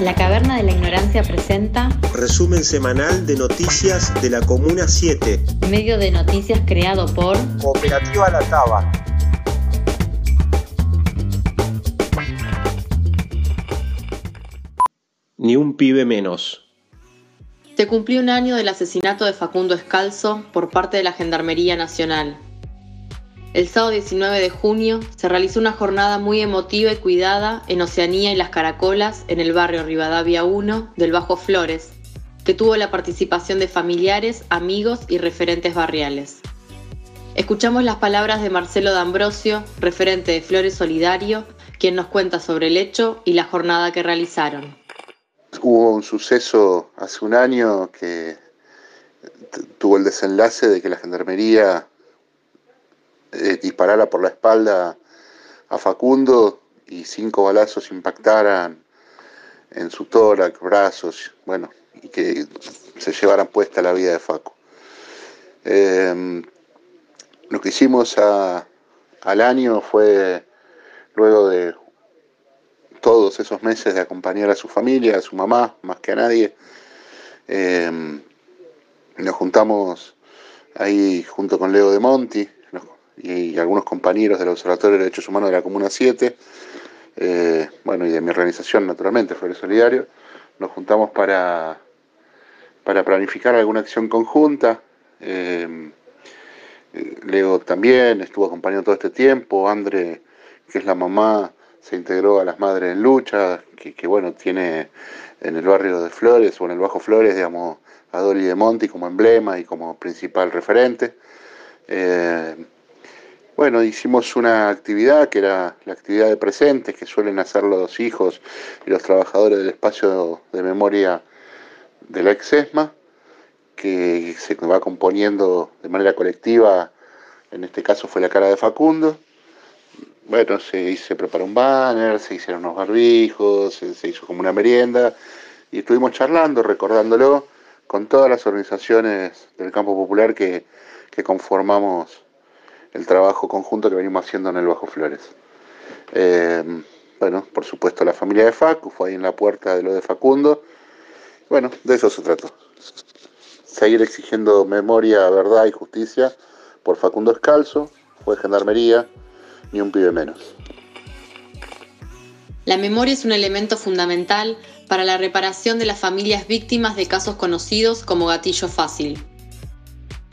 La Caverna de la Ignorancia presenta Resumen semanal de noticias de la Comuna 7. Medio de noticias creado por Cooperativa La Taba. Ni un pibe menos. Se cumplió un año del asesinato de Facundo Escalzo por parte de la Gendarmería Nacional. El sábado 19 de junio se realizó una jornada muy emotiva y cuidada en Oceanía y Las Caracolas, en el barrio Rivadavia 1 del Bajo Flores, que tuvo la participación de familiares, amigos y referentes barriales. Escuchamos las palabras de Marcelo D'Ambrosio, referente de Flores Solidario, quien nos cuenta sobre el hecho y la jornada que realizaron. Hubo un suceso hace un año que tuvo el desenlace de que la gendarmería eh, disparara por la espalda a Facundo y cinco balazos impactaran en su tórax, brazos, bueno, y que se llevaran puesta la vida de Facu. Em, lo que hicimos al año fue, luego de todos esos meses de acompañar a su familia, a su mamá, más que a nadie. Em, nos juntamos ahí junto con Leo de Monti y, algunos compañeros del Observatorio de Derechos Humanos de la Comuna 7, eh, bueno, y de mi organización, naturalmente, Flores Solidario. Nos juntamos para, para planificar alguna acción conjunta. Em, Leo también estuvo acompañando todo este tiempo. Andre, que es la mamá se integró a las Madres en Lucha, que, bueno, tiene en el barrio de Flores o en el Bajo Flores, digamos, a Dolly de Monti como emblema y como principal referente. Eh, bueno, hicimos una actividad que era la actividad de presentes que suelen hacer los hijos y los trabajadores del espacio de memoria de la EXESMA, que se va componiendo de manera colectiva, en este caso fue la cara de Facundo, bueno, se, se preparó un banner, se hicieron unos barbijos, se, hizo como una merienda y estuvimos charlando, recordándolo con todas las organizaciones del campo popular que, conformamos el trabajo conjunto que venimos haciendo en el Bajo Flores. Eh, bueno, por supuesto la familia de Facu fue ahí en la puerta de lo de Facundo. Bueno, de eso se trató. Seguir exigiendo memoria, verdad y justicia por Facundo Escalzo, fue Gendarmería, ni un pibe menos. La memoria es un elemento fundamental para la reparación de las familias víctimas de casos conocidos como gatillo fácil.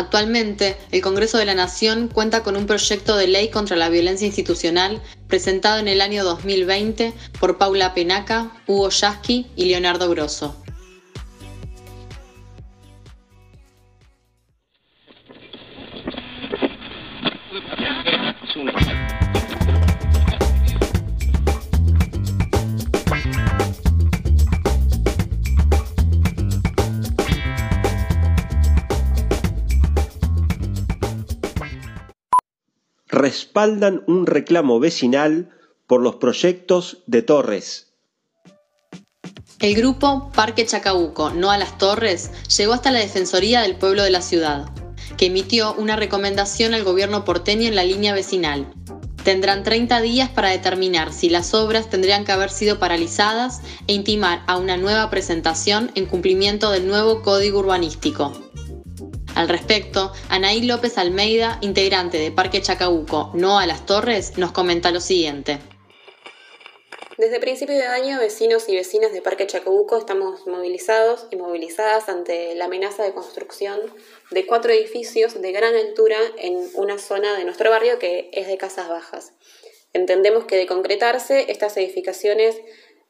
Actualmente, el Congreso de la Nación cuenta con un proyecto de ley contra la violencia institucional presentado en el año 2020 por Paula Penaca, Hugo Yasky y Leonardo Grosso. Respaldan un reclamo vecinal por los proyectos de Torres. El grupo Parque Chacabuco, no a las Torres, llegó hasta la Defensoría del Pueblo de la ciudad, que emitió una recomendación al gobierno porteño en la línea vecinal. Tendrán 30 días para determinar si las obras tendrían que haber sido paralizadas e intimar a una nueva presentación en cumplimiento del nuevo código urbanístico. Al respecto, Anaí López Almeida, integrante de Parque Chacabuco, No a las Torres, nos comenta lo siguiente. Desde principio de año, vecinos y vecinas de Parque Chacabuco estamos movilizados y movilizadas ante la amenaza de construcción de cuatro edificios de gran altura en una zona de nuestro barrio que es de casas bajas. Entendemos que de concretarse, estas edificaciones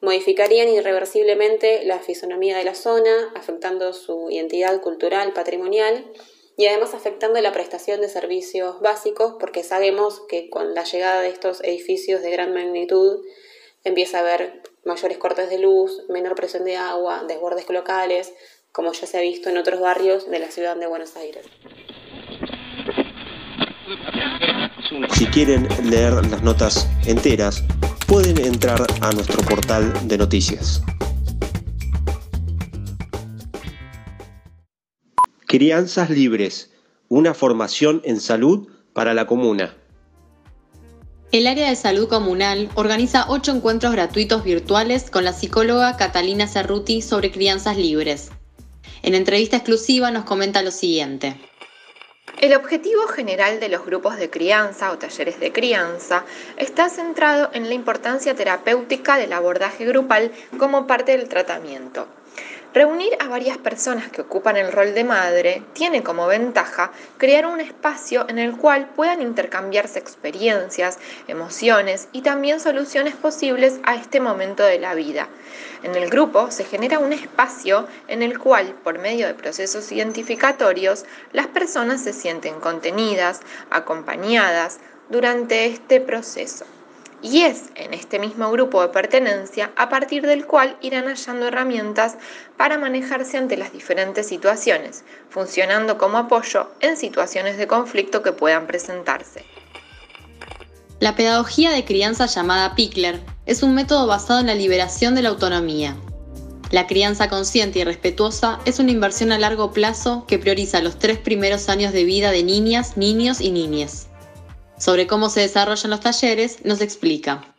modificarían irreversiblemente la fisonomía de la zona, afectando su identidad cultural, patrimonial y además afectando la prestación de servicios básicos porque sabemos que con la llegada de estos edificios de gran magnitud empieza a haber mayores cortes de luz, menor presión de agua, desbordes locales, como ya se ha visto en otros barrios de la ciudad de Buenos Aires. Si quieren leer las notas enteras, pueden entrar a nuestro portal de noticias. Crianzas Libres, una formación en salud para la comuna. El área de salud comunal organiza ocho encuentros gratuitos virtuales con la psicóloga Catalina Cerruti sobre crianzas libres. En entrevista exclusiva nos comenta lo siguiente. El objetivo general de los grupos de crianza o talleres de crianza está centrado en la importancia terapéutica del abordaje grupal como parte del tratamiento. Reunir a varias personas que ocupan el rol de madre tiene como ventaja crear un espacio en el cual puedan intercambiarse experiencias, emociones y también soluciones posibles a este momento de la vida. En el grupo se genera un espacio en el cual, por medio de procesos identificatorios, las personas se sienten contenidas, acompañadas durante este proceso. Y es en este mismo grupo de pertenencia a partir del cual irán hallando herramientas para manejarse ante las diferentes situaciones, funcionando como apoyo en situaciones de conflicto que puedan presentarse. La pedagogía de crianza llamada Pickler es un método basado en la liberación de la autonomía. La crianza consciente y respetuosa es una inversión a largo plazo que prioriza los tres primeros años de vida de niñas, niños y niñas. Sobre cómo se desarrollan los talleres, nos explica.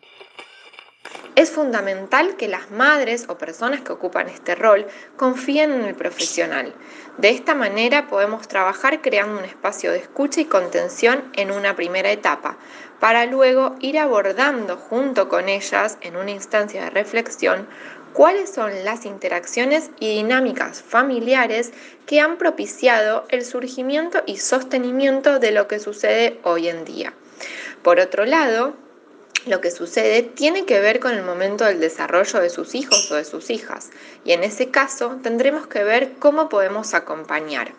Es fundamental que las madres o personas que ocupan este rol confíen en el profesional. De esta manera podemos trabajar creando un espacio de escucha y contención en una primera etapa, para luego ir abordando junto con ellas en una instancia de reflexión cuáles son las interacciones y dinámicas familiares que han propiciado el surgimiento y sostenimiento de lo que sucede hoy en día. Por otro lado, lo que sucede tiene que ver con el momento del desarrollo de sus hijos o de sus hijas y en ese caso tendremos que ver cómo podemos acompañar.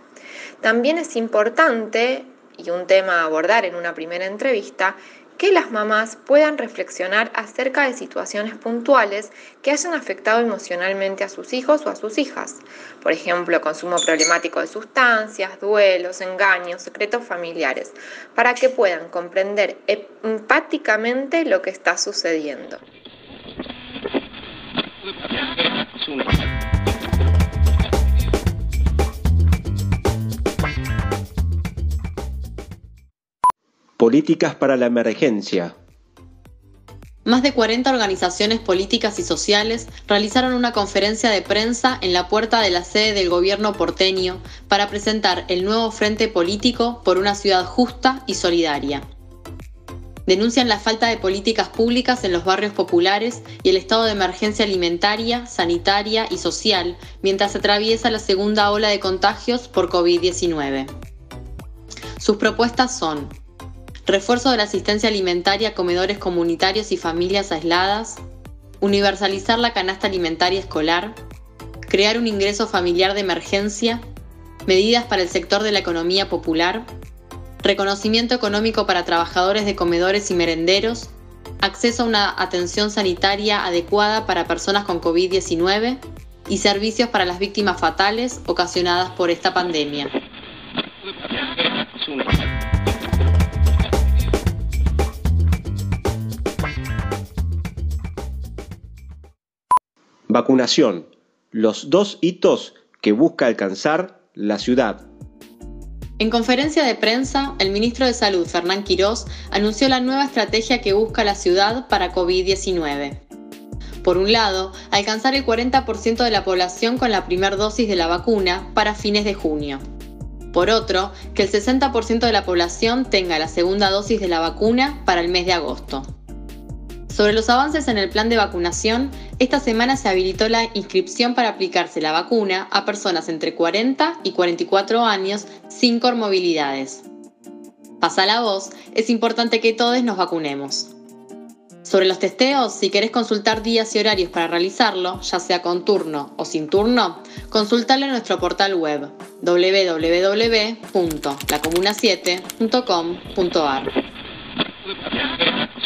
También es importante, y un tema a abordar en una primera entrevista, que las mamás puedan reflexionar acerca de situaciones puntuales que hayan afectado emocionalmente a sus hijos o a sus hijas. Por ejemplo, consumo problemático de sustancias, duelos, engaños, secretos familiares, para que puedan comprender empáticamente lo que está sucediendo. Políticas para la emergencia. Más de 40 organizaciones políticas y sociales realizaron una conferencia de prensa en la puerta de la sede del gobierno porteño para presentar el nuevo frente político por una ciudad justa y solidaria. Denuncian la falta de políticas públicas en los barrios populares y el estado de emergencia alimentaria, sanitaria y social mientras se atraviesa la segunda ola de contagios por COVID-19. Sus propuestas son refuerzo de la asistencia alimentaria a comedores comunitarios y familias aisladas, universalizar la canasta alimentaria escolar, crear un ingreso familiar de emergencia, medidas para el sector de la economía popular, reconocimiento económico para trabajadores de comedores y merenderos, acceso a una atención sanitaria adecuada para personas con COVID-19 y servicios para las víctimas fatales ocasionadas por esta pandemia. Vacunación. Los dos hitos que busca alcanzar la ciudad. En conferencia de prensa, el ministro de Salud, Fernán Quirós, anunció la nueva estrategia que busca la ciudad para COVID-19. Por un lado, alcanzar el 40% de la población con la primera dosis de la vacuna para fines de junio. Por otro, que el 60% de la población tenga la segunda dosis de la vacuna para el mes de agosto. Sobre los avances en el plan de vacunación, esta semana se habilitó la inscripción para aplicarse la vacuna a personas entre 40 y 44 años sin comorbilidades. Pasa la voz, es importante que todos nos vacunemos. Sobre los testeos, si querés consultar días y horarios para realizarlo, ya sea con turno o sin turno, consultalo en nuestro portal web www.lacomuna7.com.ar.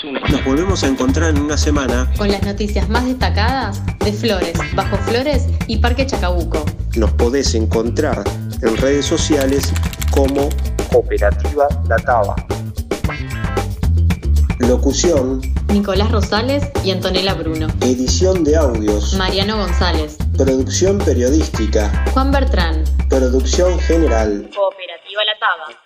Nos volvemos a encontrar en una semana con las noticias más destacadas de Flores, Bajo Flores y Parque Chacabuco. Nos podés encontrar en redes sociales como Cooperativa La Taba. Locución Nicolás Rosales y Antonella Bruno. Edición de audios Mariano González. Producción periodística Juan Bertrán. Producción general Cooperativa La Taba.